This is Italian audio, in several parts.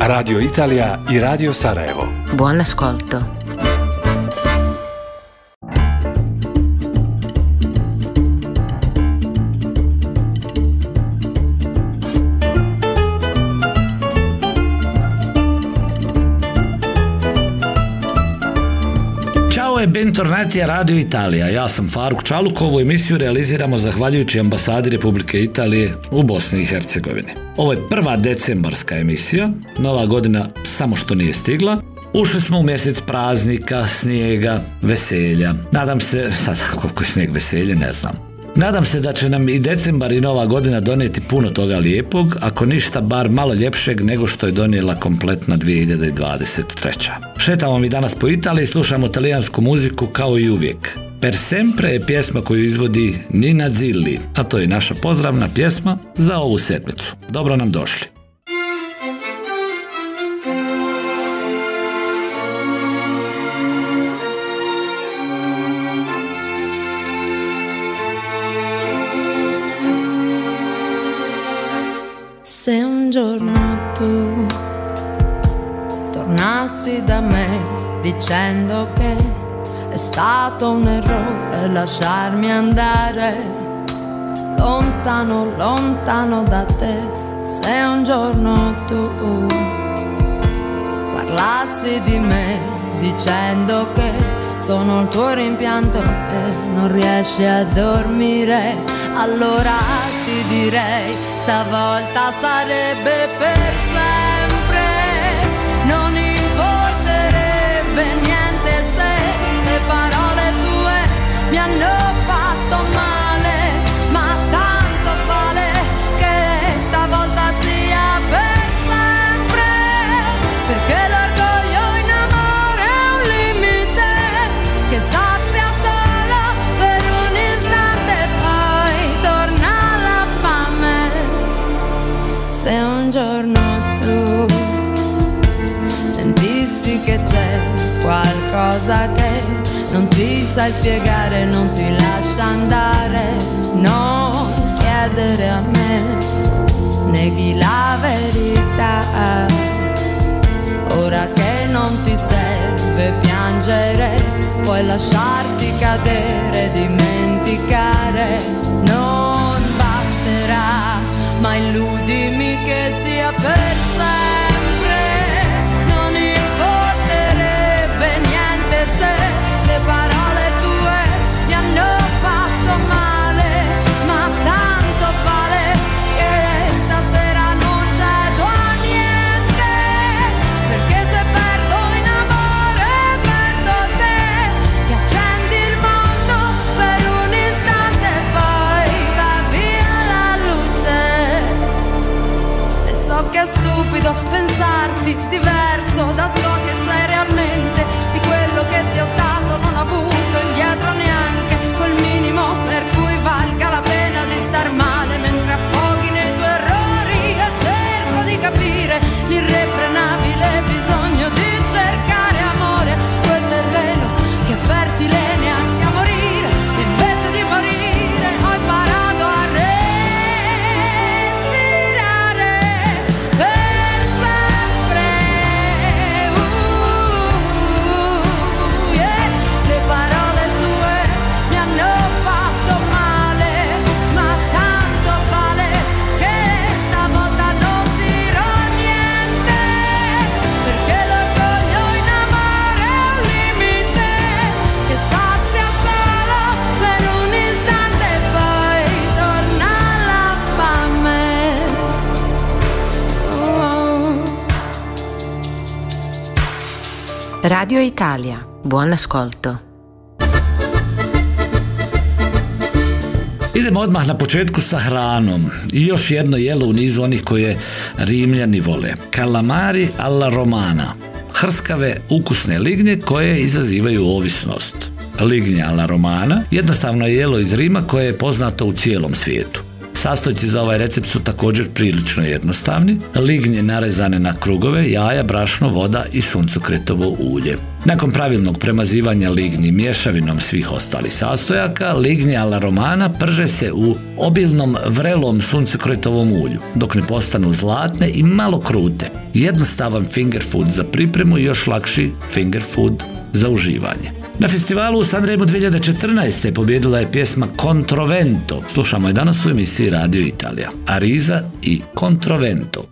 Radio Italija i Radio Sarajevo. Buon ascolto. Ćao e bentornati Radio Italija. Ja sam Faruk Čaluk. Ovu emisiju realiziramo zahvaljujući ambasadi Republike Italije u Bosni i Hercegovini. Ovo je prva decembarska emisija. Nova godina samo što nije stigla. Ušli smo u mjesec praznika, snijega, veselja. Nadam se, sad koliko je snijeg veselje, ne znam. Nadam se da će nam i decembar i nova godina donijeti puno toga lijepog, ako ništa bar malo ljepšeg nego što je donijela kompletna 2023. Šetamo mi danas po Italiji, slušamo talijansku muziku kao i uvijek. Per sempre je pjesma koju izvodi Nina Zilli, a to je naša pozdravna pjesma za ovu sedmicu. Dobro nam došli. Giorno tu tornassi da me dicendo che è stato un errore lasciarmi andare. Lontano, lontano da te, se un giorno tu parlassi di me dicendo che sono il tuo rimpianto e non riesci a dormire, allora ti direi stavolta sarebbe per sempre, che c'è qualcosa che non ti sai spiegare, non ti lascia andare, non chiedere a me, neghi la verità. Ora che non ti serve piangere, puoi lasciarti cadere, dimenticare, non basterà, ma illudimi che sia per sempre. Pensarti diverso da ciò che sei realmente, di quello che ti ho dato non ho avuto indietro neanche quel minimo per cui valga la pena di star male mentre affoghi nei tuoi errori. E cerco di capire l'irrefrenabile bisogno di Radio Italia, buon ascolto. Idemo odmah na početku sa hranom. I još jedno jelo u nizu onih koje Rimljani vole. Kalamari alla romana. Hrskave ukusne lignje koje izazivaju ovisnost. Lignje alla romana jednostavno je jelo iz Rima koje je poznato u cijelom svijetu. Sastojci za ovaj recept su također prilično jednostavni. Lignje narezane na krugove, jaja, brašno, voda i suncokretovo ulje. Nakon pravilnog premazivanja lignji mješavinom svih ostalih sastojaka, lignje ala romana prže se u obilnom vrelom suncokretovom ulju, dok ne postanu zlatne i malo krute. Jednostavan finger food za pripremu i još lakši finger food za uživanje. Na festivalu u Sanremu 2014. pobjedila je pjesma Controvento. Slušamo je danas u emisiji Radio Italija. Ariza i Controvento.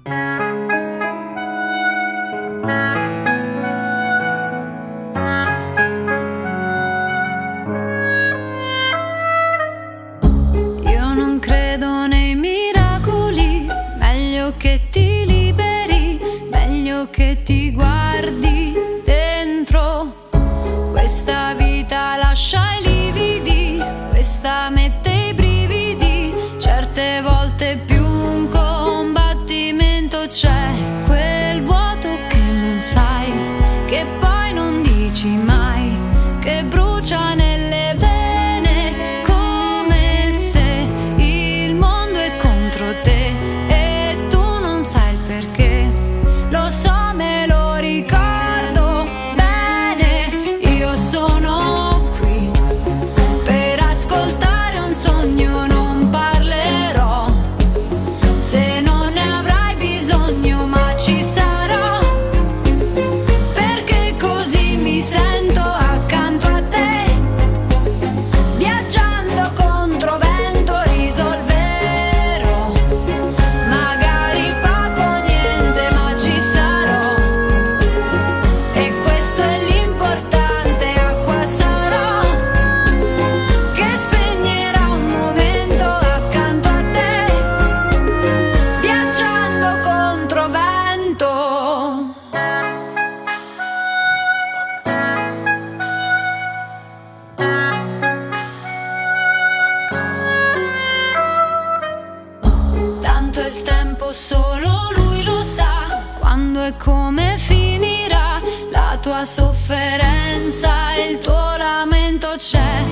Tanto il tempo solo lui lo sa. Quando e come finirà la tua sofferenza il tuo lamento c'è.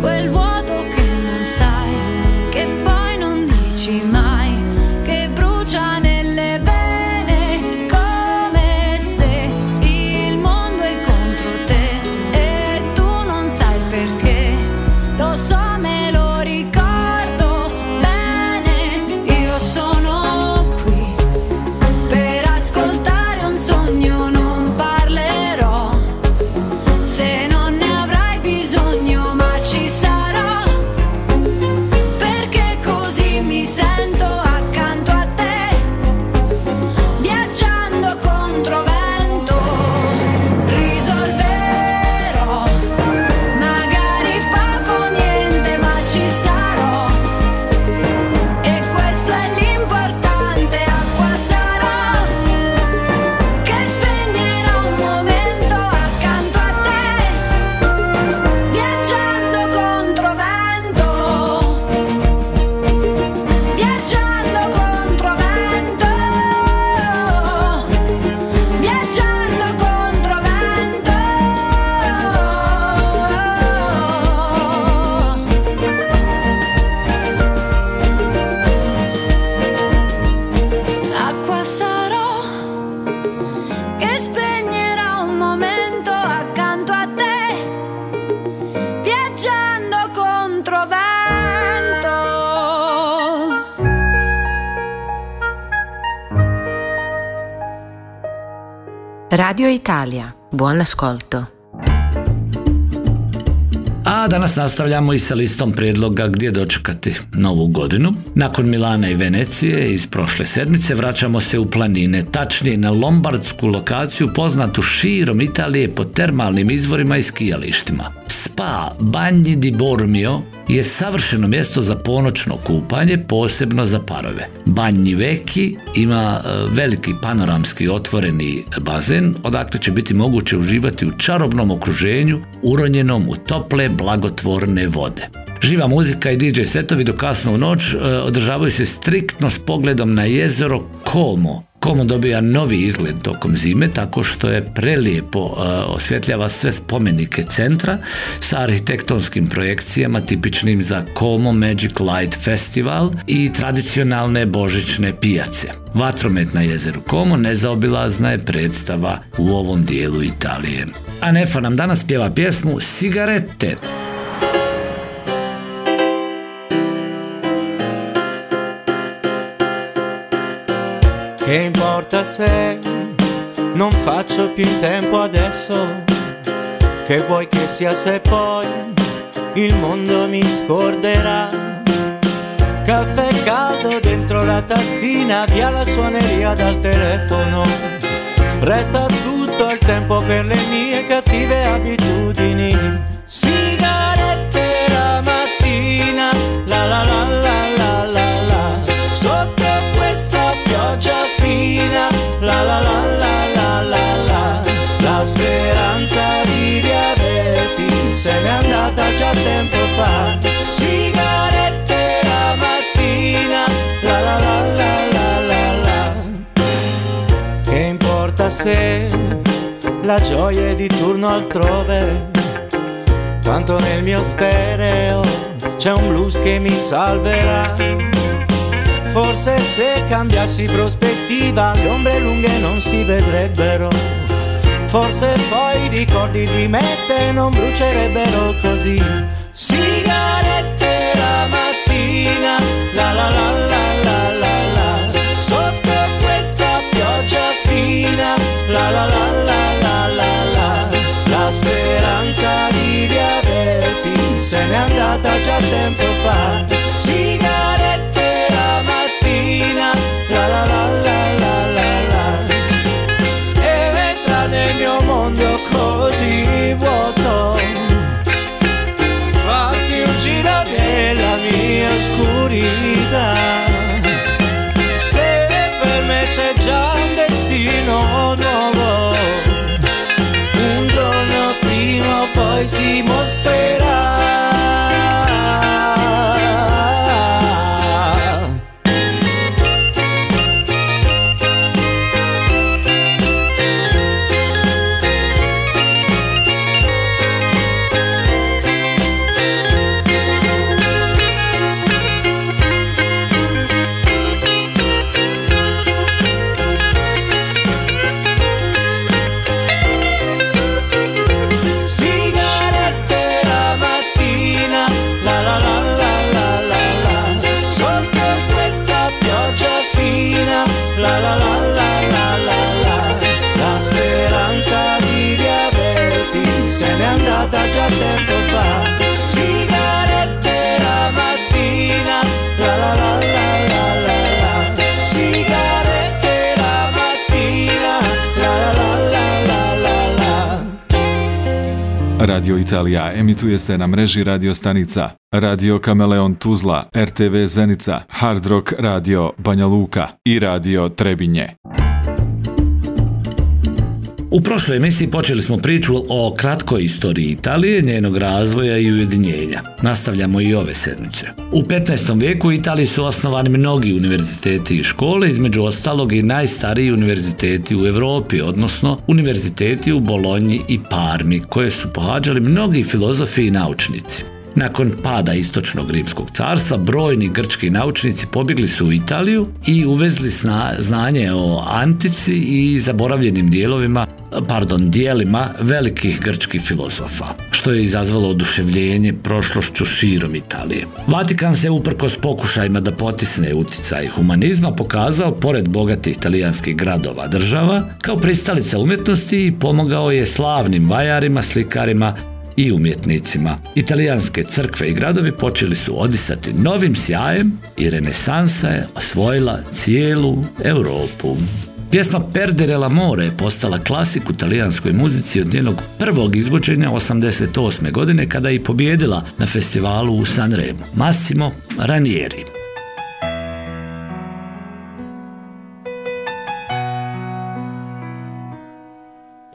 Quel vuoto che Radio Italia, buon ascolto. A danas nastavljamo i sa listom prijedloga gdje dočekati novu godinu. Nakon Milana i Venecije iz prošle sedmice vraćamo se u planine, tačnije na lombardsku lokaciju poznatu širom Italije po termalnim izvorima i skijalištima. Spa Bagni di Bormio je savršeno mjesto za ponoćno kupanje, posebno za parove. Banji Veki ima e, veliki panoramski otvoreni bazen, odakle će biti moguće uživati u čarobnom okruženju, uronjenom u tople, blagotvorne vode. Živa muzika i DJ setovi do kasno u noć e, održavaju se striktno s pogledom na jezero Como. Como dobija novi izgled tokom zime tako što je prelijepo e, osvjetljava sve spomenike centra sa arhitektonskim projekcijama tipičnim za Como Magic Light Festival i tradicionalne božićne pijace. Vatromet na jezeru Como nezaobilazna je predstava u ovom dijelu Italije. A Nefa nam danas pjeva pjesmu Sigarette. Che importa se non faccio più in tempo adesso? Che vuoi che sia se poi il mondo mi scorderà? Caffè caldo dentro la tazzina, via la suoneria dal telefono. Resta tutto il tempo per le mie cattive abitudini. Sigarette se n'è andata già tempo fa. Sigarette la mattina, la la la la la la la. Che importa se la gioia è di turno altrove? Tanto nel mio stereo c'è un blues che mi salverà. Forse se cambiassi prospettiva le ombre lunghe non si vedrebbero. Forse poi i ricordi di me e te non brucierebbero così. Sigarette la mattina, la la la la la la la. Sotto questa pioggia fina, la la la la la la la. La speranza di riaverti se n'è andata già tempo fa. Sigarette mondo così vuoto. Fatti già tempo fa. Sigarette la mattina, la la la la la la la. Sigarette la mattina, la la la la la la la. Radio Italija emituje se na mreži radio stanica Radio Kameleon Tuzla, RTV Zenica, Hard Rock Radio Banja Luka i Radio Trebinje. U prošloj emisiji počeli smo priču o kratkoj istoriji Italije, njenog razvoja i ujedinjenja. Nastavljamo i ove sedmice. U 15. vijeku u Italiji su osnovani mnogi univerziteti i škole, između ostalog i najstariji univerziteti u Europi, odnosno univerziteti u Bolonji i Parmi, koje su pohađali mnogi filozofi i naučnici. Nakon pada istočnog rimskog carstva, brojni grčki naučnici pobjegli su u Italiju i uvezli znanje o antici i zaboravljenim dijelovima, pardon, dijelima velikih grčkih filozofa, što je izazvalo oduševljenje prošlošću širom Italije. Vatikan se uprkos pokušajima da potisne uticaj humanizma pokazao, pored bogatih talijanskih gradova država, kao pristalica umjetnosti i pomogao je slavnim vajarima, slikarima i umjetnicima. Italijanske crkve i gradovi počeli su odisati novim sjajem i renesansa je osvojila cijelu Europu. Pjesma Perdere l'amore postala klasik u talijanskoj muzici od njenog prvog izvođenja 88. godine kada je i pobjedila na festivalu u Sanremu. Massimo Ranieri.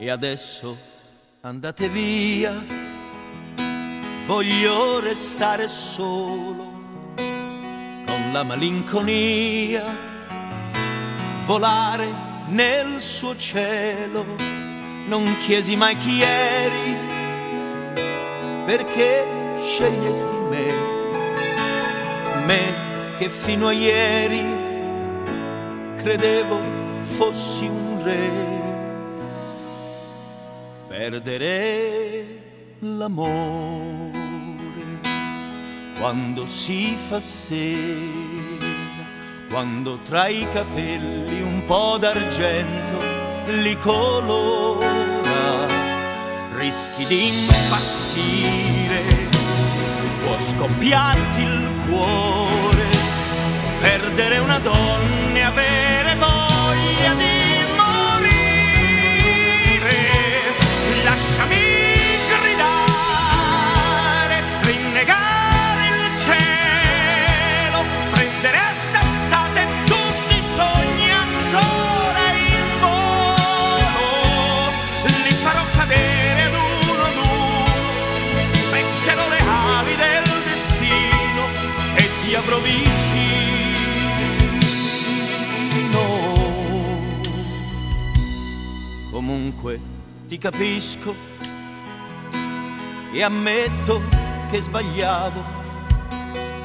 E adesso andate via, voglio restare solo con la malinconia, volare nel suo cielo. Non chiesi mai chi eri, perché scegliesti me, me che fino a ieri credevo fossi un re. Perdere l'amore quando si fa sera, quando tra i capelli un po' d'argento li colora, rischi di impazzire, può scoppiarti il cuore, perdere una donna e avere voglia di comunque ti capisco e ammetto che sbagliavo,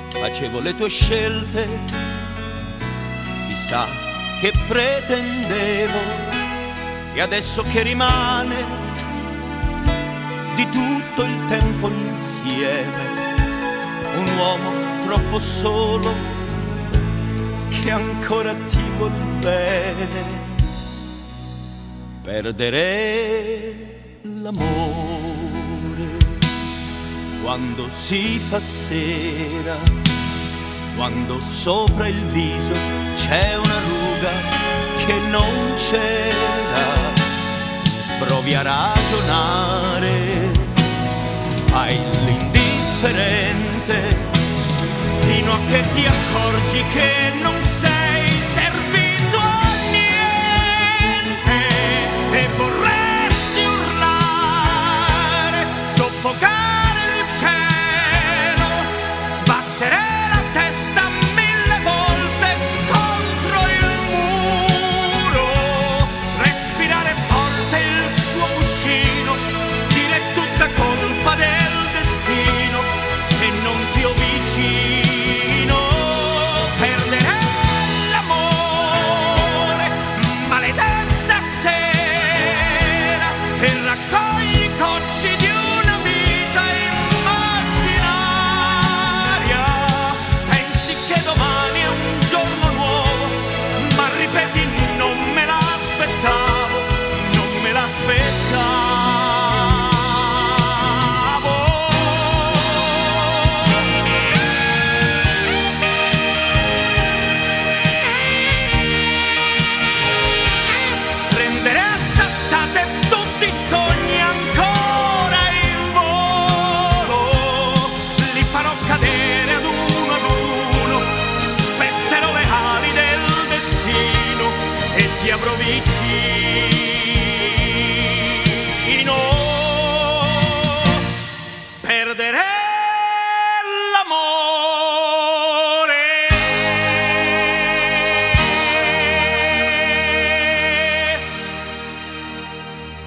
facevo le tue scelte, chissà che pretendevo. E adesso che rimane di tutto il tempo insieme, un uomo troppo solo che ancora ti vuol bene perdere l'amore quando si fa sera, quando sopra il viso c'è una ruga che non c'era. Provi a ragionare, fai l'indifferente fino a che ti accorgi che non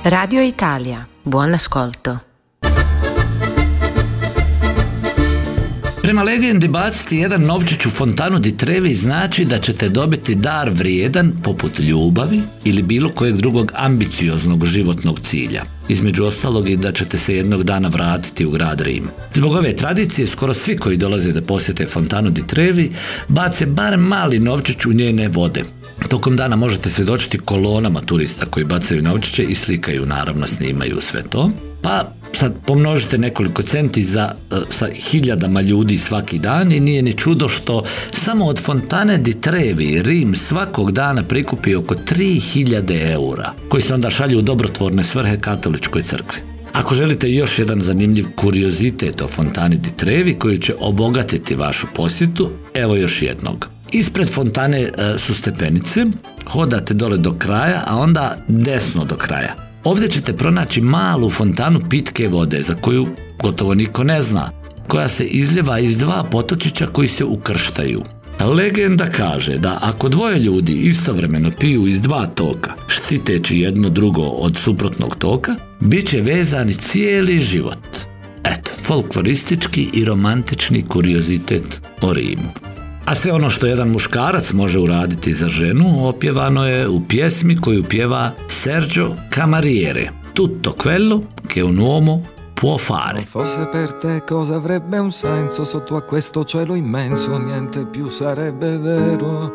Radio Italia, buon ascolto. Prema legendi baciti jedan novčić u fontanu di trevi znači da ćete dobiti dar vrijedan poput ljubavi ili bilo kojeg drugog ambicioznog životnog cilja. Između ostalog i da ćete se jednog dana vratiti u grad Rim. Zbog ove tradicije skoro svi koji dolaze da posjete fontanu di trevi bace bar mali novčić u njene vode. Tokom dana možete svjedočiti kolonama turista koji bacaju novčiće i slikaju, naravno snimaju sve to. Pa sad pomnožite nekoliko centi za, e, sa hiljadama ljudi svaki dan i nije ni čudo što samo od Fontane di Trevi Rim svakog dana prikupi oko 3000 eura koji se onda šalju u dobrotvorne svrhe katoličkoj crkvi. Ako želite još jedan zanimljiv kuriozitet o Fontani di Trevi koji će obogatiti vašu posjetu, evo još jednog. Ispred fontane e, su stepenice, hodate dole do kraja, a onda desno do kraja. Ovdje ćete pronaći malu fontanu pitke vode za koju gotovo niko ne zna, koja se izljeva iz dva potočića koji se ukrštaju. Legenda kaže da ako dvoje ljudi istovremeno piju iz dva toka, štiteći jedno drugo od suprotnog toka, bit će vezani cijeli život. Eto, folkloristički i romantični kuriozitet o Rimu. A sve ono što jedan muškarac može uraditi za ženu opjevano je u pjesmi koju pjeva Sergio Camariere. Tutto quello che un uomo può fare. Fosse per te cosa avrebbe un senso sotto a questo cielo immenso, niente più sarebbe vero.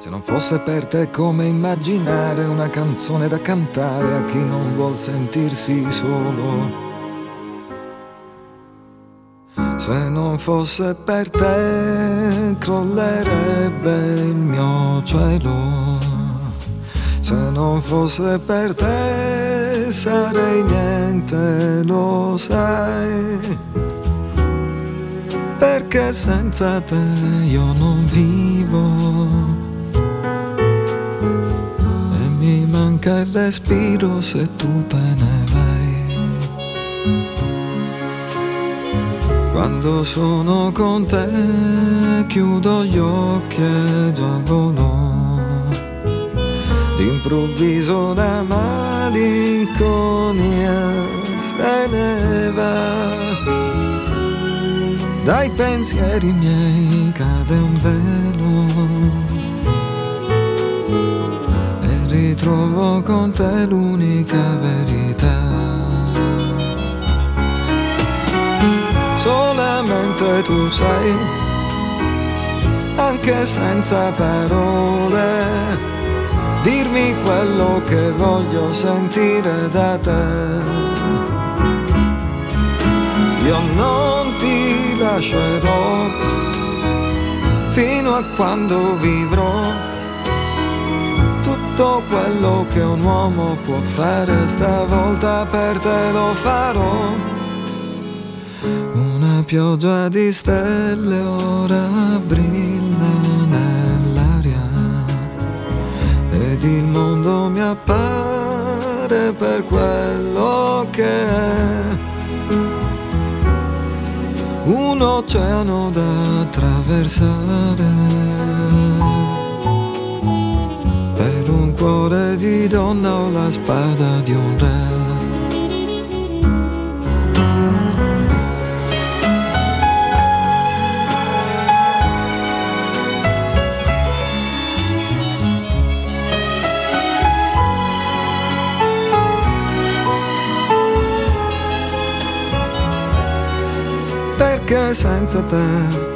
Se non fosse per te come immaginare una canzone da cantare a chi non vuol sentirsi solo. Se non fosse per te crollerebbe il mio cielo. Se non fosse per te sarei niente, lo sai. Perché senza te io non vivo. E mi manca il respiro se tu te ne vai. Quando sono con te chiudo gli occhi e già volo. D'improvviso la malinconia se ne va. Dai pensieri miei cade un velo. E ritrovo con te l'unica verità. Solamente tu sai, anche senza parole, dirmi quello che voglio sentire da te. Io non ti lascerò fino a quando vivrò. Tutto quello che un uomo può fare stavolta per te lo farò pioggia di stelle ora brilla nell'aria. Ed il mondo mi appare per quello che è. Un oceano da attraversare. Per un cuore di donna o la spada di un re perché senza te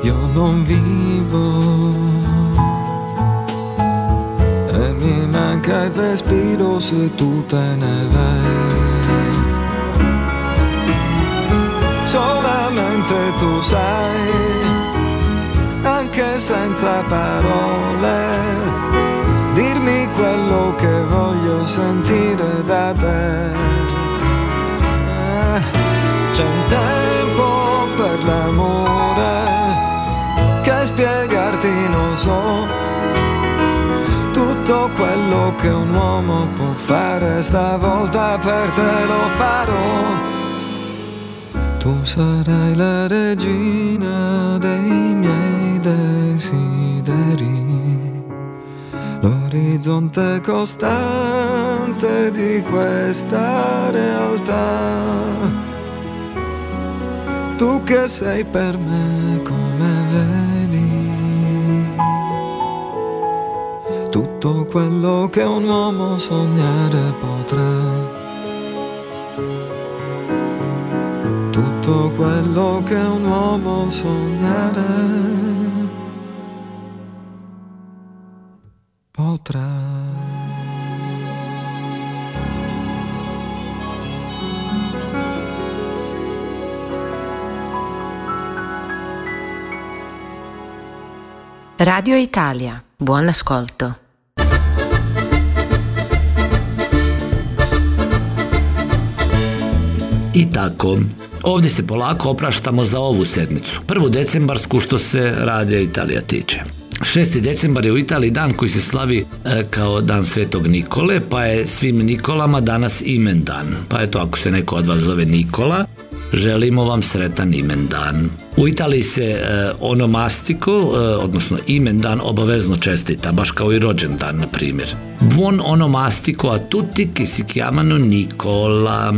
io non vivo. E mi manca il respiro se tu te ne vai. Solamente tu sai, anche senza parole, dirmi quello che voglio sentire che un uomo può fare stavolta per te lo farò. Tu sarai la regina dei miei desideri, l'orizzonte costante di questa realtà. Tu che sei per me come vedi tutto quello che un uomo sognare potrà tutto quello che un uomo sognare potrà Radio Italia, buon ascolto. I tako, ovdje se polako opraštamo za ovu sedmicu, prvu decembarsku što se radija Italija tiče. 6. decembar je u Italiji dan koji se slavi e, kao dan Svetog Nikole, pa je svim Nikolama danas imendan. Pa eto, ako se neko od vas zove Nikola, želimo vam sretan imendan. U Italiji se e, onomastiko, e, odnosno imendan, obavezno čestita, baš kao i rođendan, na primjer. Buon onomastico a tutti che si chiamano Nicola.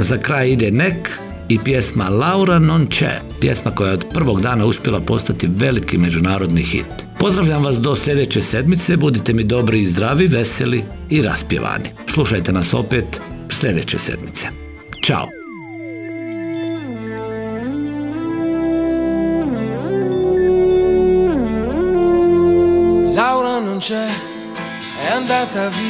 Za kraj ide nek, i pjesma Laura non c'è, pjesma koja je od prvog dana uspjela postati veliki međunarodni hit. Pozdravljam vas do sljedeće sedmice, budite mi dobri i zdravi, veseli i raspjevani. Slušajte nas opet sljedeće sedmice. Ćao! Laura non c'è, è andata via.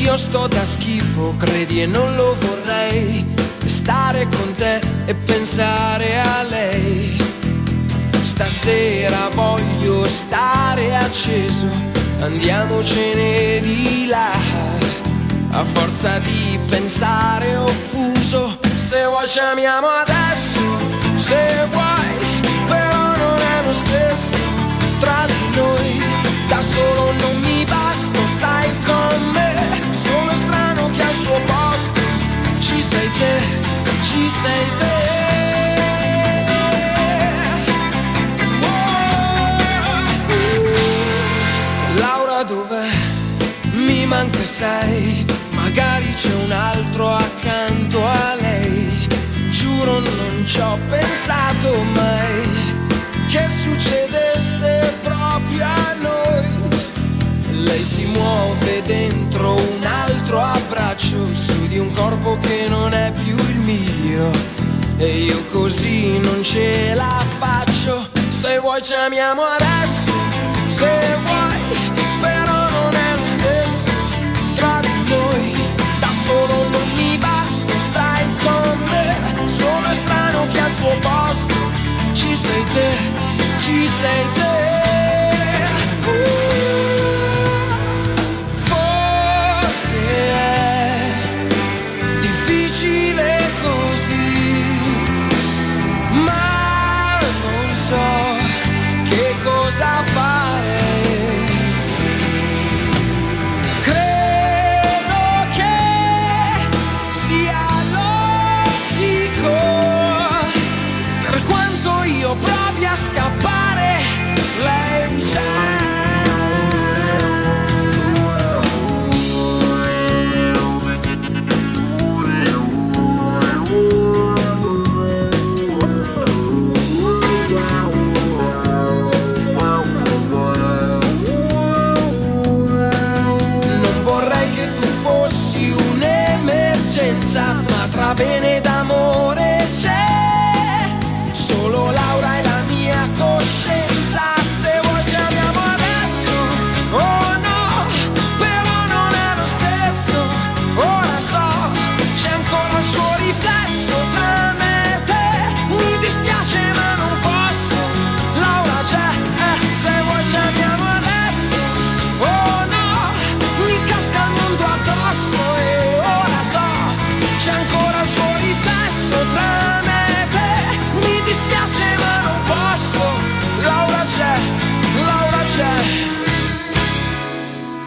io sto da schifo, credi e non lo vorrei. Stare con te e pensare a lei. Stasera voglio stare acceso. Andiamocene di là. A forza di pensare offuso Se vuoi ci amiamo adesso. Se vuoi ci sei te. Laura dov'è? Mi manca sei, magari c'è un altro accanto a lei. Giuro non ci ho pensato mai che succedesse proprio a noi. Lei si muove dentro un altro abbraccio corpo che non è più il mio. E io così non ce la faccio. Se vuoi ci amiamo adesso, se vuoi, però non è lo stesso tra di noi. Da solo non mi basta, stai con me. Sono strano che al suo posto ci sei te, ci sei te.